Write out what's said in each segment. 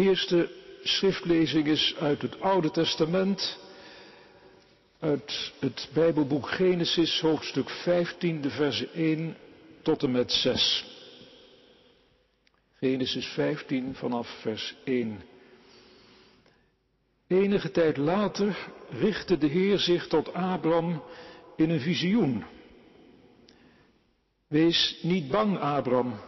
eerste schriftlezing is uit het Oude Testament, uit het Bijbelboek Genesis, hoofdstuk 15, de verse 1 tot en met 6. Genesis 15 vanaf vers 1. Enige tijd later richtte de Heer zich tot Abram in een visioen. Wees niet bang, Abram.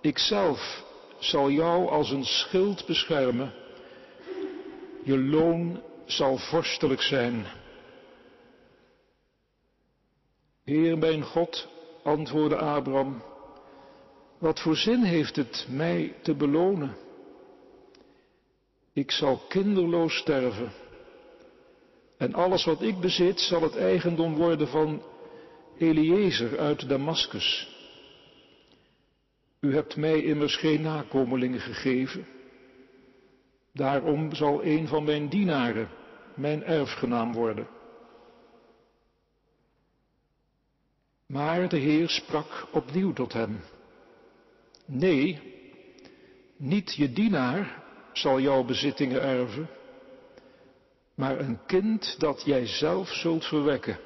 Ikzelf zal jou als een schild beschermen. Je loon zal vorstelijk zijn. Heer mijn God, antwoordde Abram, wat voor zin heeft het mij te belonen? Ik zal kinderloos sterven. En alles wat ik bezit zal het eigendom worden van Eliezer uit Damaskus. U hebt mij immers geen nakomelingen gegeven. Daarom zal een van mijn dienaren mijn erfgenaam worden. Maar de Heer sprak opnieuw tot hem. Nee, niet je dienaar zal jouw bezittingen erven, maar een kind dat jij zelf zult verwekken.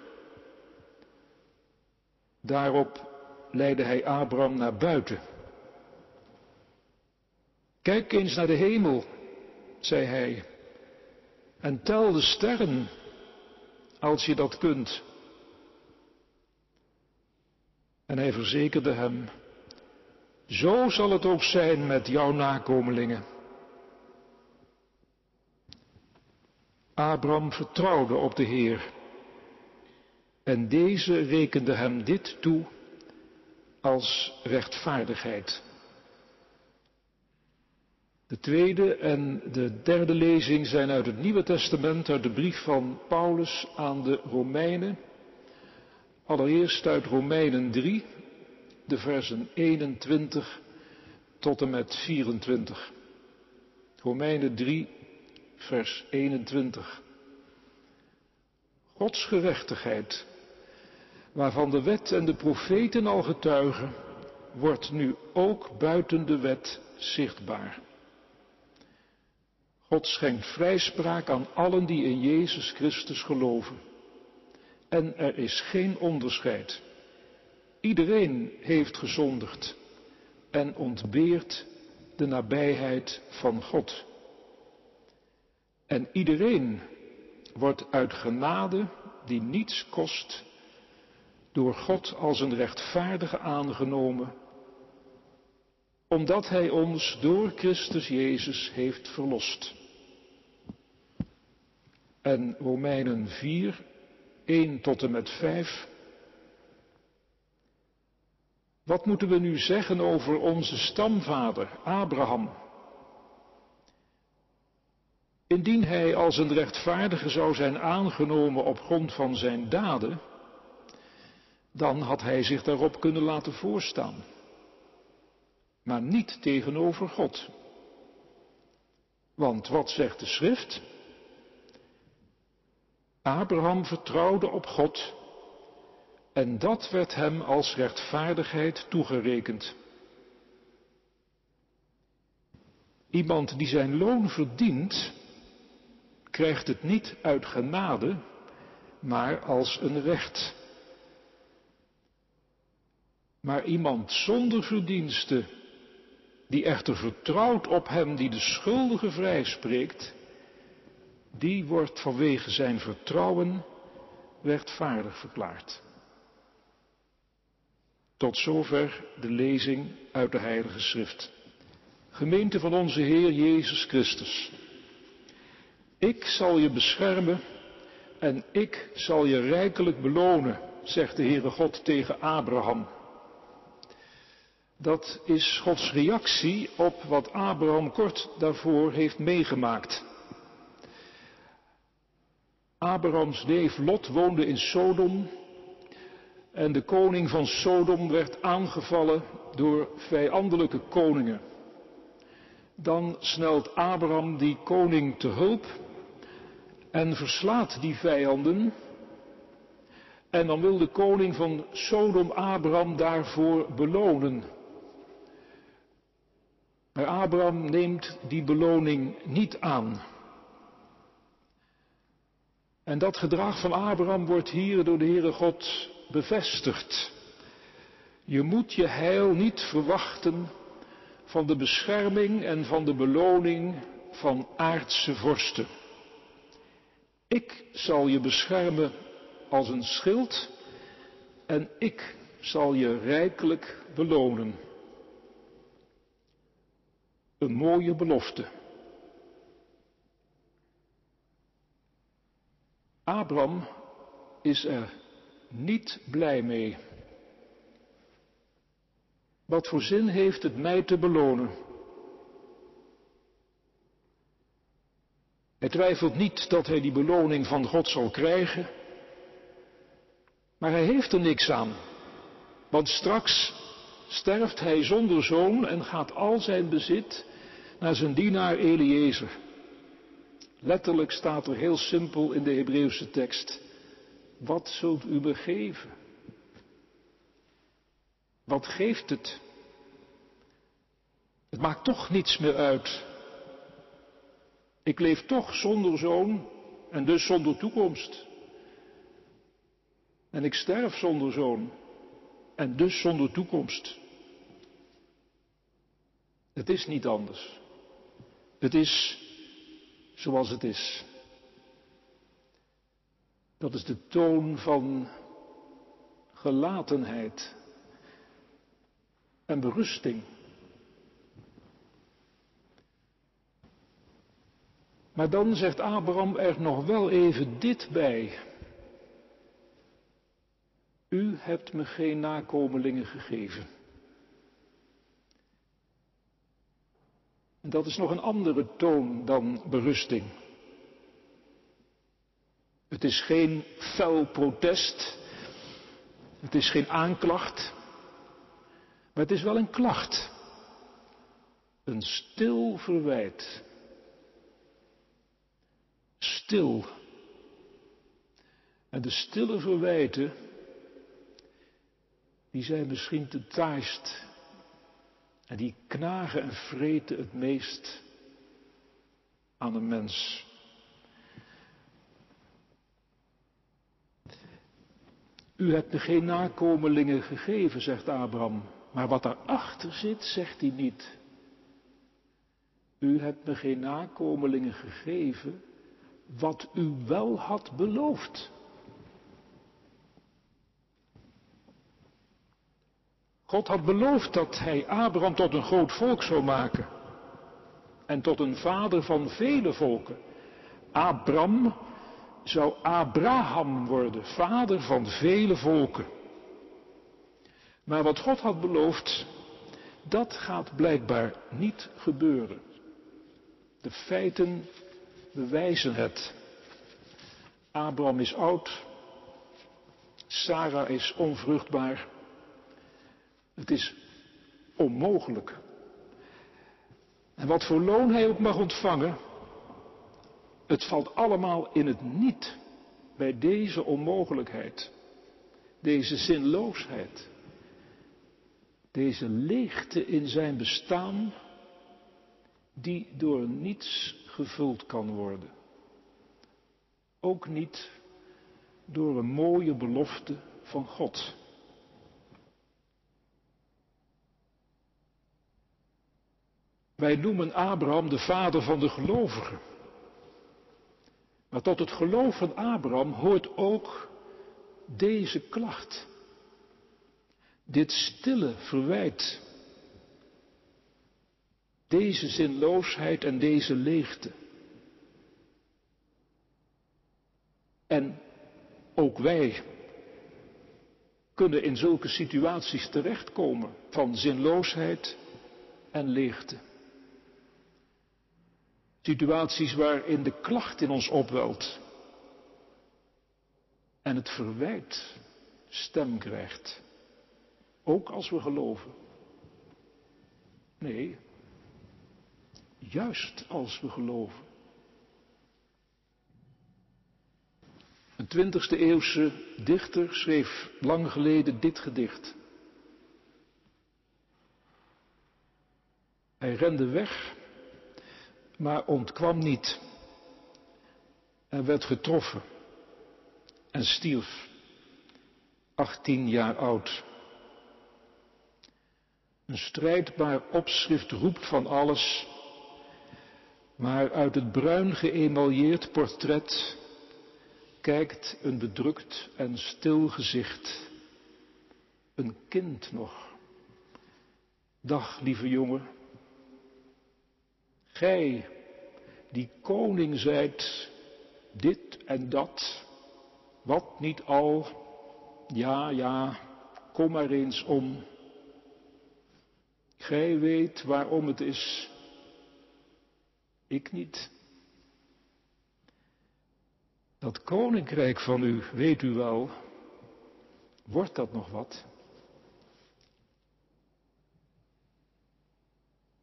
Daarop leidde hij Abraham naar buiten. Kijk eens naar de hemel, zei hij, en tel de sterren, als je dat kunt. En hij verzekerde hem, zo zal het ook zijn met jouw nakomelingen. Abraham vertrouwde op de Heer en deze rekende hem dit toe als rechtvaardigheid. De tweede en de derde lezing zijn uit het Nieuwe Testament, uit de brief van Paulus aan de Romeinen. Allereerst uit Romeinen 3, de versen 21 tot en met 24. Romeinen 3, vers 21. Gods gerechtigheid, waarvan de wet en de profeten al getuigen, wordt nu ook buiten de wet zichtbaar. God schenkt vrijspraak aan allen die in Jezus Christus geloven. En er is geen onderscheid. Iedereen heeft gezondigd en ontbeert de nabijheid van God. En iedereen wordt uit genade, die niets kost, door God als een rechtvaardige aangenomen, omdat Hij ons door Christus Jezus heeft verlost. En Romeinen 4, 1 tot en met 5. Wat moeten we nu zeggen over onze stamvader Abraham? Indien hij als een rechtvaardige zou zijn aangenomen op grond van zijn daden, dan had hij zich daarop kunnen laten voorstaan. Maar niet tegenover God. Want wat zegt de schrift? Abraham vertrouwde op God en dat werd hem als rechtvaardigheid toegerekend. Iemand die zijn loon verdient, krijgt het niet uit genade, maar als een recht. Maar iemand zonder verdienste, die echter vertrouwt op hem die de schuldige vrijspreekt, die wordt vanwege zijn vertrouwen rechtvaardig verklaard. Tot zover de lezing uit de Heilige Schrift. Gemeente van onze Heer Jezus Christus. Ik zal je beschermen en ik zal je rijkelijk belonen, zegt de Heere God tegen Abraham. Dat is Gods reactie op wat Abraham kort daarvoor heeft meegemaakt. Abrahams neef Lot woonde in Sodom en de koning van Sodom werd aangevallen door vijandelijke koningen. Dan snelt Abraham die koning te hulp en verslaat die vijanden. En dan wil de koning van Sodom Abraham daarvoor belonen. Maar Abraham neemt die beloning niet aan. En dat gedrag van Abraham wordt hier door de Heere God bevestigd. Je moet je heil niet verwachten van de bescherming en van de beloning van aardse vorsten. Ik zal je beschermen als een schild en ik zal je rijkelijk belonen. Een mooie belofte. Abraham is er niet blij mee. Wat voor zin heeft het mij te belonen? Hij twijfelt niet dat hij die beloning van God zal krijgen, maar hij heeft er niks aan. Want straks sterft hij zonder zoon en gaat al zijn bezit naar zijn dienaar Eliezer. Letterlijk staat er heel simpel in de Hebreeuwse tekst, wat zult u me geven? Wat geeft het? Het maakt toch niets meer uit. Ik leef toch zonder zoon en dus zonder toekomst. En ik sterf zonder zoon en dus zonder toekomst. Het is niet anders. Het is zoals het is. Dat is de toon van gelatenheid en berusting. Maar dan zegt Abraham er nog wel even dit bij. U hebt me geen nakomelingen gegeven. Dat is nog een andere toon dan berusting. Het is geen fel protest. Het is geen aanklacht. Maar het is wel een klacht. Een stil verwijt. Stil. En de stille verwijten, die zijn misschien te taast en die knagen en vreten het meest aan een mens. U hebt me geen nakomelingen gegeven, zegt Abraham. Maar wat daarachter zit, zegt hij niet. U hebt me geen nakomelingen gegeven, wat u wel had beloofd. God had beloofd dat hij Abraham tot een groot volk zou maken. En tot een vader van vele volken. Abram zou Abraham worden, vader van vele volken. Maar wat God had beloofd, dat gaat blijkbaar niet gebeuren. De feiten bewijzen het. Abraham is oud, Sarah is onvruchtbaar. Het is onmogelijk. En wat voor loon hij ook mag ontvangen, het valt allemaal in het niet bij deze onmogelijkheid, deze zinloosheid, deze leegte in zijn bestaan, die door niets gevuld kan worden. Ook niet door een mooie belofte van God. Wij noemen Abraham de vader van de gelovigen. Maar tot het geloof van Abraham hoort ook deze klacht. Dit stille verwijt. Deze zinloosheid en deze leegte. En ook wij kunnen in zulke situaties terechtkomen van zinloosheid en leegte. Situaties waarin de klacht in ons opwelt en het verwijt stem krijgt. Ook als we geloven. Nee, juist als we geloven. Een twintigste eeuwse dichter schreef lang geleden dit gedicht. Hij rende weg, maar ontkwam niet. En werd getroffen en stierf, 18 jaar oud. Een strijdbaar opschrift roept van alles, maar uit het bruin geëmaljeerd portret kijkt een bedrukt en stil gezicht. Een kind nog. Dag, lieve jongen. Gij, die koning zijt, dit en dat, wat niet al, ja, ja, kom maar eens om. Gij weet waarom het is, ik niet. Dat koninkrijk van u, weet u wel, wordt dat nog wat?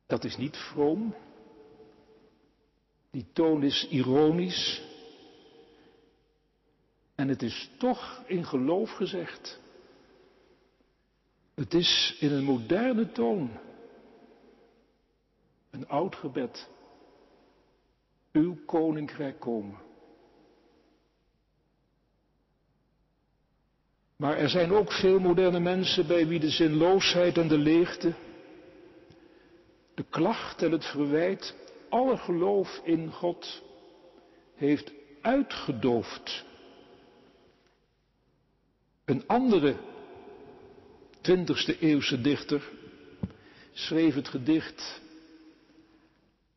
Dat is niet vroom. Die toon is ironisch. En het is toch in geloof gezegd. Het is in een moderne toon. Een oud gebed. Uw koninkrijk komen. Maar er zijn ook veel moderne mensen bij wie de zinloosheid en de leegte, de klacht en het verwijt, alle geloof in God heeft uitgedoofd. Een andere 20e eeuwse dichter schreef het gedicht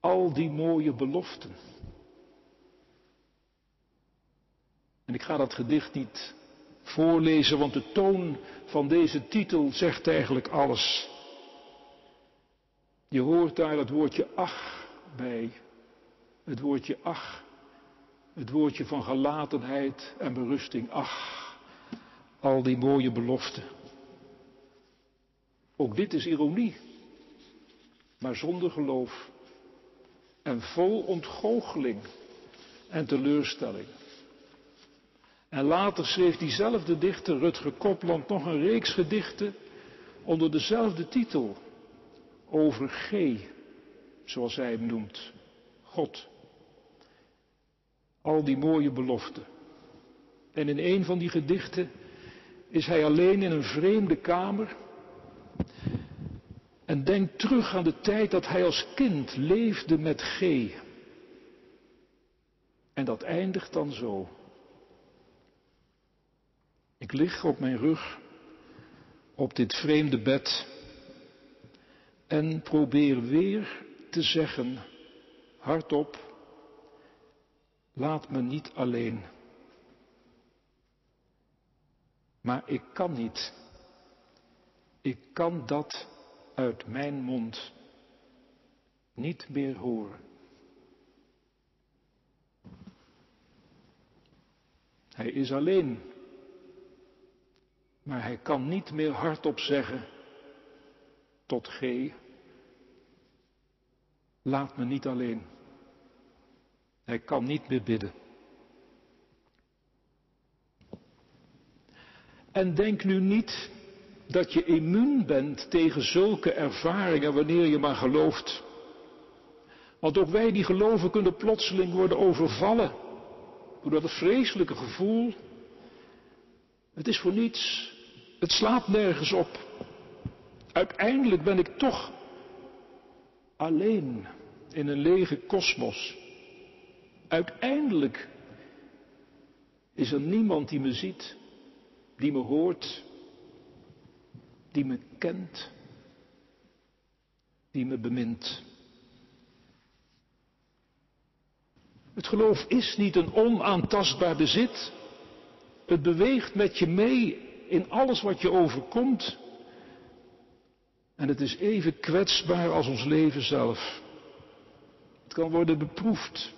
Al die mooie beloften. En ik ga dat gedicht niet voorlezen, want de toon van deze titel zegt eigenlijk alles. Je hoort daar het woordje ach bij. Het woordje ach. Het woordje van gelatenheid en berusting. Ach, al die mooie beloften. Ook dit is ironie, maar zonder geloof en vol ontgoocheling en teleurstelling. En later schreef diezelfde dichter, Rutger Kopland, nog een reeks gedichten onder dezelfde titel. Over G, zoals hij hem noemt. God. Al die mooie beloften. En in een van die gedichten is hij alleen in een vreemde kamer en denkt terug aan de tijd dat hij als kind leefde met G. En dat eindigt dan zo. Ik lig op mijn rug op dit vreemde bed en probeer weer te zeggen, hardop, laat me niet alleen. Maar ik kan niet. Ik kan dat uit mijn mond niet meer horen. Hij is alleen. Maar hij kan niet meer hardop zeggen tot G. Laat me niet alleen. Hij kan niet meer bidden. En denk nu niet dat je immuun bent tegen zulke ervaringen wanneer je maar gelooft. Want ook wij die geloven kunnen plotseling worden overvallen door dat vreselijke gevoel. Het is voor niets. Het slaat nergens op. Uiteindelijk ben ik toch alleen in een lege kosmos. Uiteindelijk is er niemand die me ziet die me hoort, die me kent, die me bemint. Het geloof is niet een onaantastbaar bezit. Het beweegt met je mee in alles wat je overkomt. En het is even kwetsbaar als ons leven zelf. Het kan worden beproefd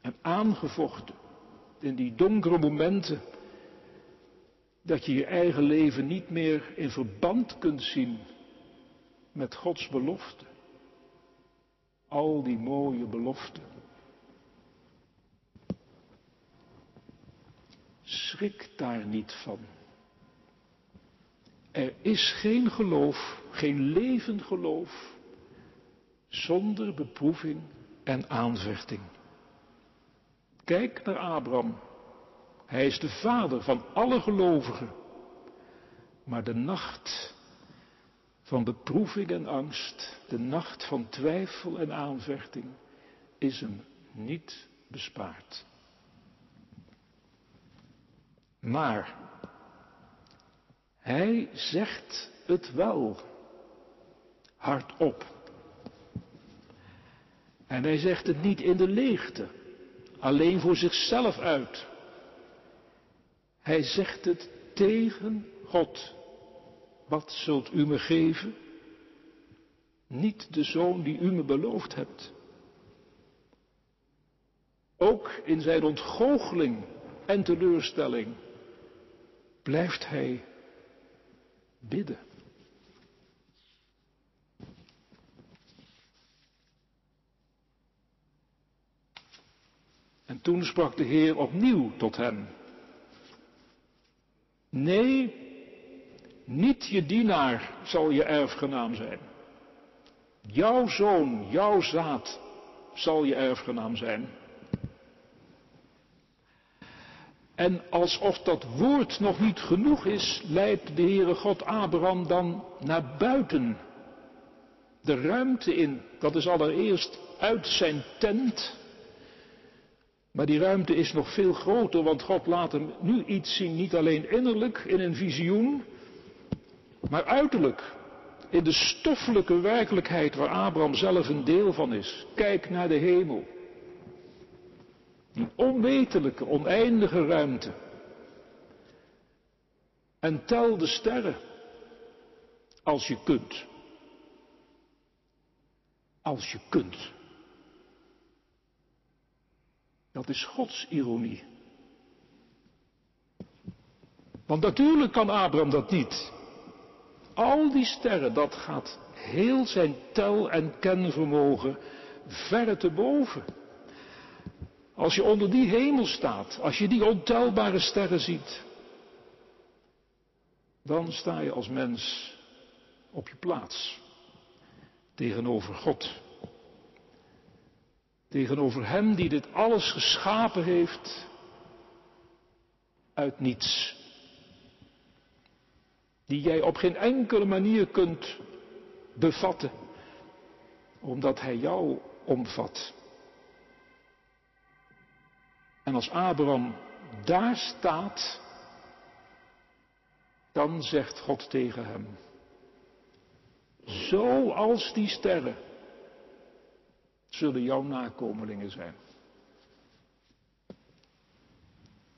en aangevochten in die donkere momenten dat je je eigen leven niet meer in verband kunt zien met Gods belofte. Al die mooie beloften. Schrik daar niet van. Er is geen geloof, geen levend geloof, zonder beproeving en aanvechting. Kijk naar Abraham. Hij is de vader van alle gelovigen. Maar de nacht van beproeving en angst, de nacht van twijfel en aanvechting, is hem niet bespaard. Maar hij zegt het wel hardop. En hij zegt het niet in de leegte, alleen voor zichzelf uit. Hij zegt het tegen God. Wat zult u me geven? Niet de zoon die u me beloofd hebt. Ook in zijn ontgoocheling en teleurstelling blijft hij bidden. En toen sprak de Heer opnieuw tot hem. Nee, niet je dienaar zal je erfgenaam zijn. Jouw zoon, jouw zaad zal je erfgenaam zijn. En alsof dat woord nog niet genoeg is, leidt de Heere God Abraham dan naar buiten. De ruimte in, dat is allereerst uit zijn tent. Maar die ruimte is nog veel groter, want God laat hem nu iets zien, niet alleen innerlijk in een visioen, maar uiterlijk. In de stoffelijke werkelijkheid waar Abraham zelf een deel van is. Kijk naar de hemel. Die onmetelijke, oneindige ruimte. En tel de sterren. Als je kunt. Als je kunt. Dat is Gods ironie. Want natuurlijk kan Abraham dat niet. Al die sterren, dat gaat heel zijn tel- en kenvermogen verre te boven. Als je onder die hemel staat, als je die ontelbare sterren ziet, dan sta je als mens op je plaats tegenover God. Tegenover Hem die dit alles geschapen heeft uit niets. Die jij op geen enkele manier kunt bevatten, omdat Hij jou omvat. En als Abraham daar staat, dan zegt God tegen hem, zoals die sterren zullen jouw nakomelingen zijn.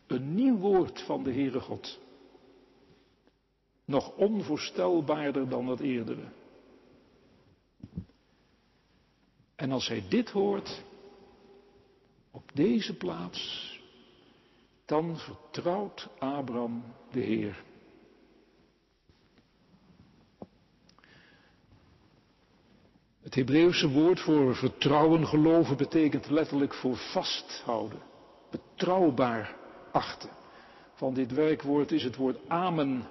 Een nieuw woord van de Heere God. Nog onvoorstelbaarder dan het eerdere. En als hij dit hoort, deze plaats, dan vertrouwt Abraham de Heer. Het Hebreeuwse woord voor vertrouwen, geloven betekent letterlijk voor vasthouden, betrouwbaar achten. Van dit werkwoord is het woord amen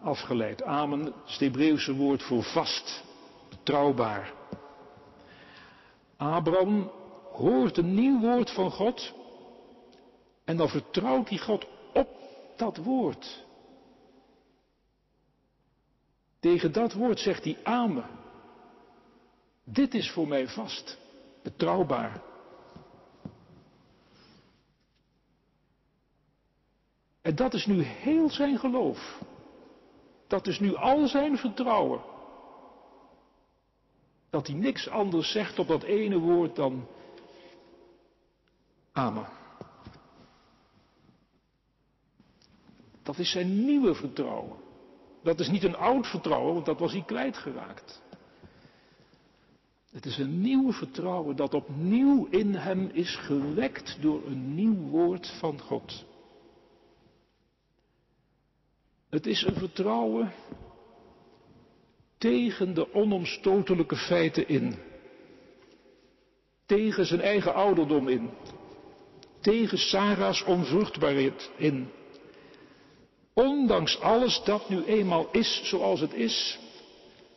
afgeleid. Amen is het Hebreeuwse woord voor vast, betrouwbaar. Abraham hoort een nieuw woord van God en dan vertrouwt hij God op dat woord. Tegen dat woord zegt hij amen. Dit is voor mij vast, betrouwbaar. En dat is nu heel zijn geloof. Dat is nu al zijn vertrouwen. Dat hij niks anders zegt op dat ene woord dan Amen. Dat is zijn nieuwe vertrouwen. Dat is niet een oud vertrouwen, want dat was hij kwijtgeraakt. Het is een nieuw vertrouwen dat opnieuw in hem is gewekt door een nieuw woord van God. Het is een vertrouwen tegen de onomstotelijke feiten in. Tegen zijn eigen ouderdom in. Tegen Sarah's onvruchtbaarheid in. Ondanks alles dat nu eenmaal is zoals het is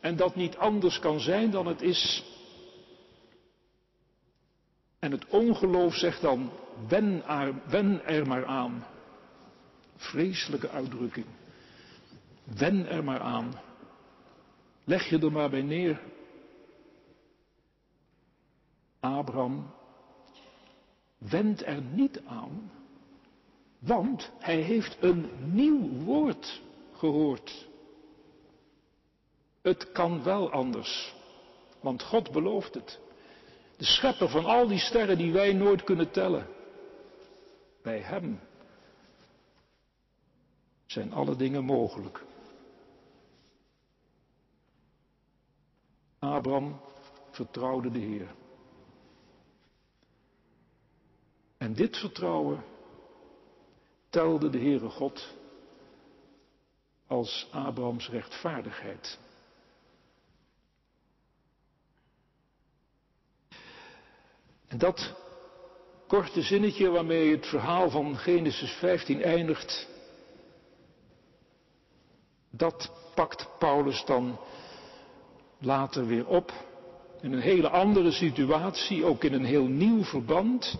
en dat niet anders kan zijn dan het is, En het ongeloof zegt dan, wen er, wen er maar aan. Vreselijke uitdrukking. Wen er maar aan. Leg je er maar bij neer. Abraham wendt er niet aan, want hij heeft een nieuw woord gehoord. Het kan wel anders, want God belooft het. De schepper van al die sterren die wij nooit kunnen tellen. Bij Hem zijn alle dingen mogelijk. Abraham vertrouwde de Heer. En dit vertrouwen telde de Heere God als Abrahams rechtvaardigheid. En dat korte zinnetje waarmee het verhaal van Genesis 15 eindigt, dat pakt Paulus dan later weer op. In een hele andere situatie, ook in een heel nieuw verband.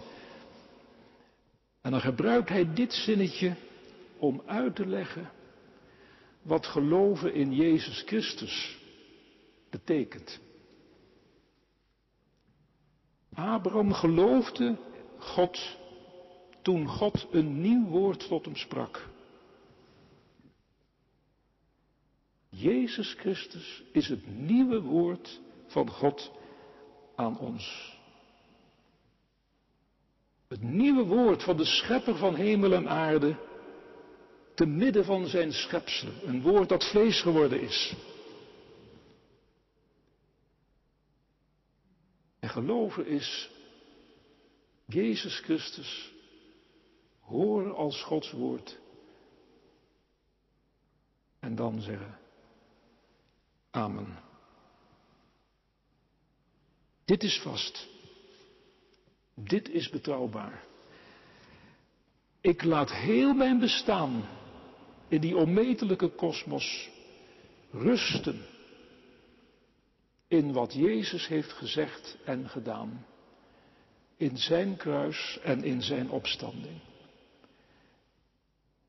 En dan gebruikt hij dit zinnetje om uit te leggen wat geloven in Jezus Christus betekent. Abraham geloofde God toen God een nieuw woord tot hem sprak. Jezus Christus is het nieuwe woord van God aan ons. Het nieuwe woord van de schepper van hemel en aarde, te midden van zijn schepsel. Een woord dat vlees geworden is. En geloven is Jezus Christus horen als Gods woord. En dan zeggen, Amen. Dit is vast. Dit is betrouwbaar. Ik laat heel mijn bestaan in die onmetelijke kosmos rusten in wat Jezus heeft gezegd en gedaan. In zijn kruis en in zijn opstanding.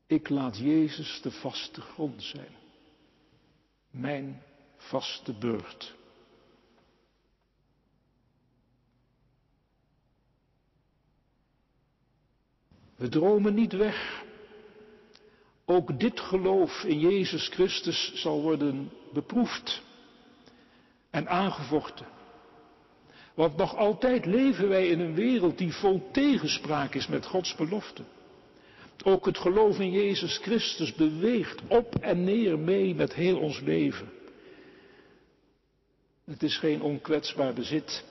Ik laat Jezus de vaste grond zijn. Mijn vaste burcht. We dromen niet weg. Ook dit geloof in Jezus Christus zal worden beproefd en aangevochten. Want nog altijd leven wij in een wereld die vol tegenspraak is met Gods belofte. Ook het geloof in Jezus Christus beweegt op en neer mee met heel ons leven. Het is geen onkwetsbaar bezit.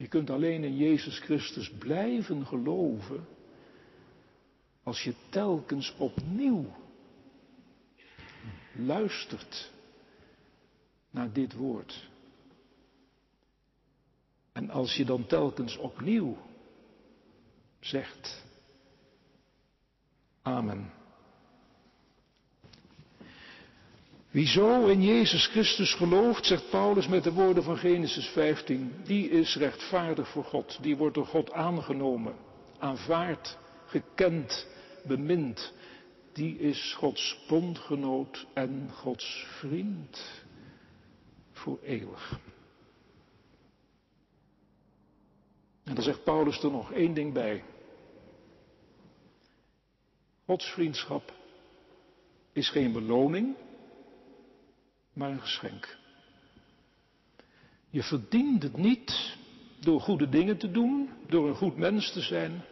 Je kunt alleen in Jezus Christus blijven geloven als je telkens opnieuw luistert naar dit woord. En als je dan telkens opnieuw zegt, Amen. Wie zo in Jezus Christus gelooft, zegt Paulus met de woorden van Genesis 15, die is rechtvaardig voor God. Die wordt door God aangenomen, aanvaard, gekend, bemind. Die is Gods bondgenoot en Gods vriend voor eeuwig. En dan zegt Paulus er nog één ding bij. Gods vriendschap is geen beloning, maar een geschenk. Je verdient het niet door goede dingen te doen, door een goed mens te zijn.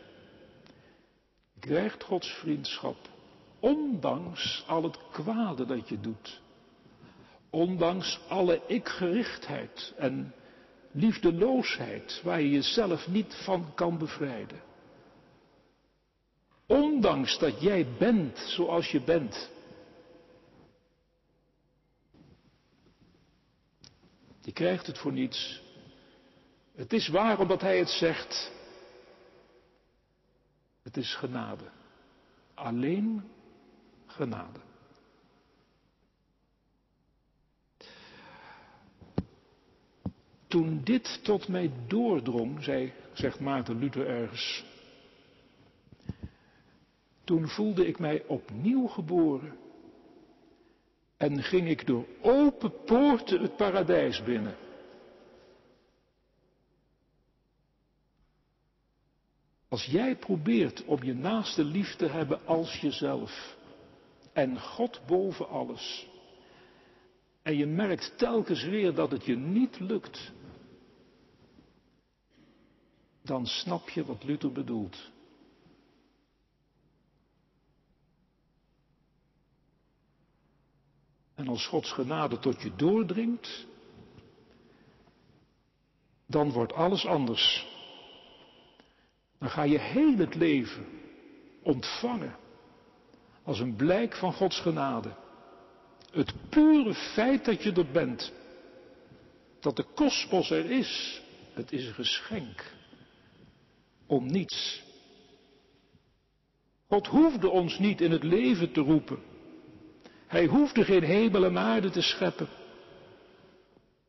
Je krijgt Gods vriendschap, ondanks al het kwade dat je doet. Ondanks alle ikgerichtheid en liefdeloosheid waar je jezelf niet van kan bevrijden. Ondanks dat jij bent zoals je bent. Je krijgt het voor niets. Het is waar omdat hij het zegt. Het is genade. Alleen genade. Toen dit tot mij doordrong, zei, zegt Maarten Luther ergens, toen voelde ik mij opnieuw geboren en ging ik door open poorten het paradijs binnen. Als jij probeert om je naaste lief te hebben als jezelf en God boven alles, en je merkt telkens weer dat het je niet lukt, dan snap je wat Luther bedoelt. En als Gods genade tot je doordringt, dan wordt alles anders. Dan ga je heel het leven ontvangen als een blijk van Gods genade. Het pure feit dat je er bent, dat de kosmos er is, het is een geschenk om niets. God hoefde ons niet in het leven te roepen. Hij hoefde geen hemel en aarde te scheppen.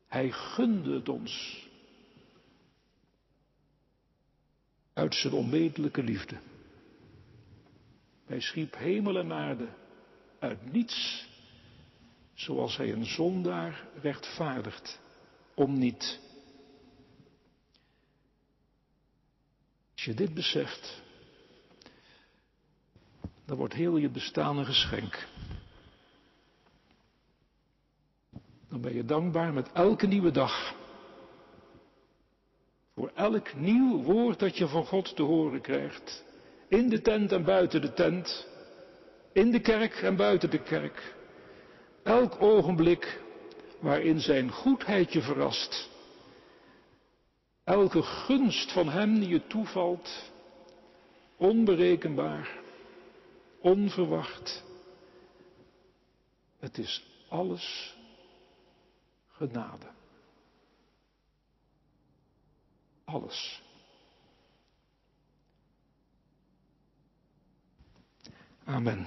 Hij gunde het ons. Uit zijn onmetelijke liefde. Hij schiep hemel en aarde uit niets, zoals hij een zondaar rechtvaardigt, om niet. Als je dit beseft, dan wordt heel je bestaan een geschenk. Dan ben je dankbaar met elke nieuwe dag. Voor elk nieuw woord dat je van God te horen krijgt. In de tent en buiten de tent. In de kerk en buiten de kerk. Elk ogenblik waarin zijn goedheid je verrast. Elke gunst van Hem die je toevalt, onberekenbaar, onverwacht. Het is alles genade. Alles. Amen.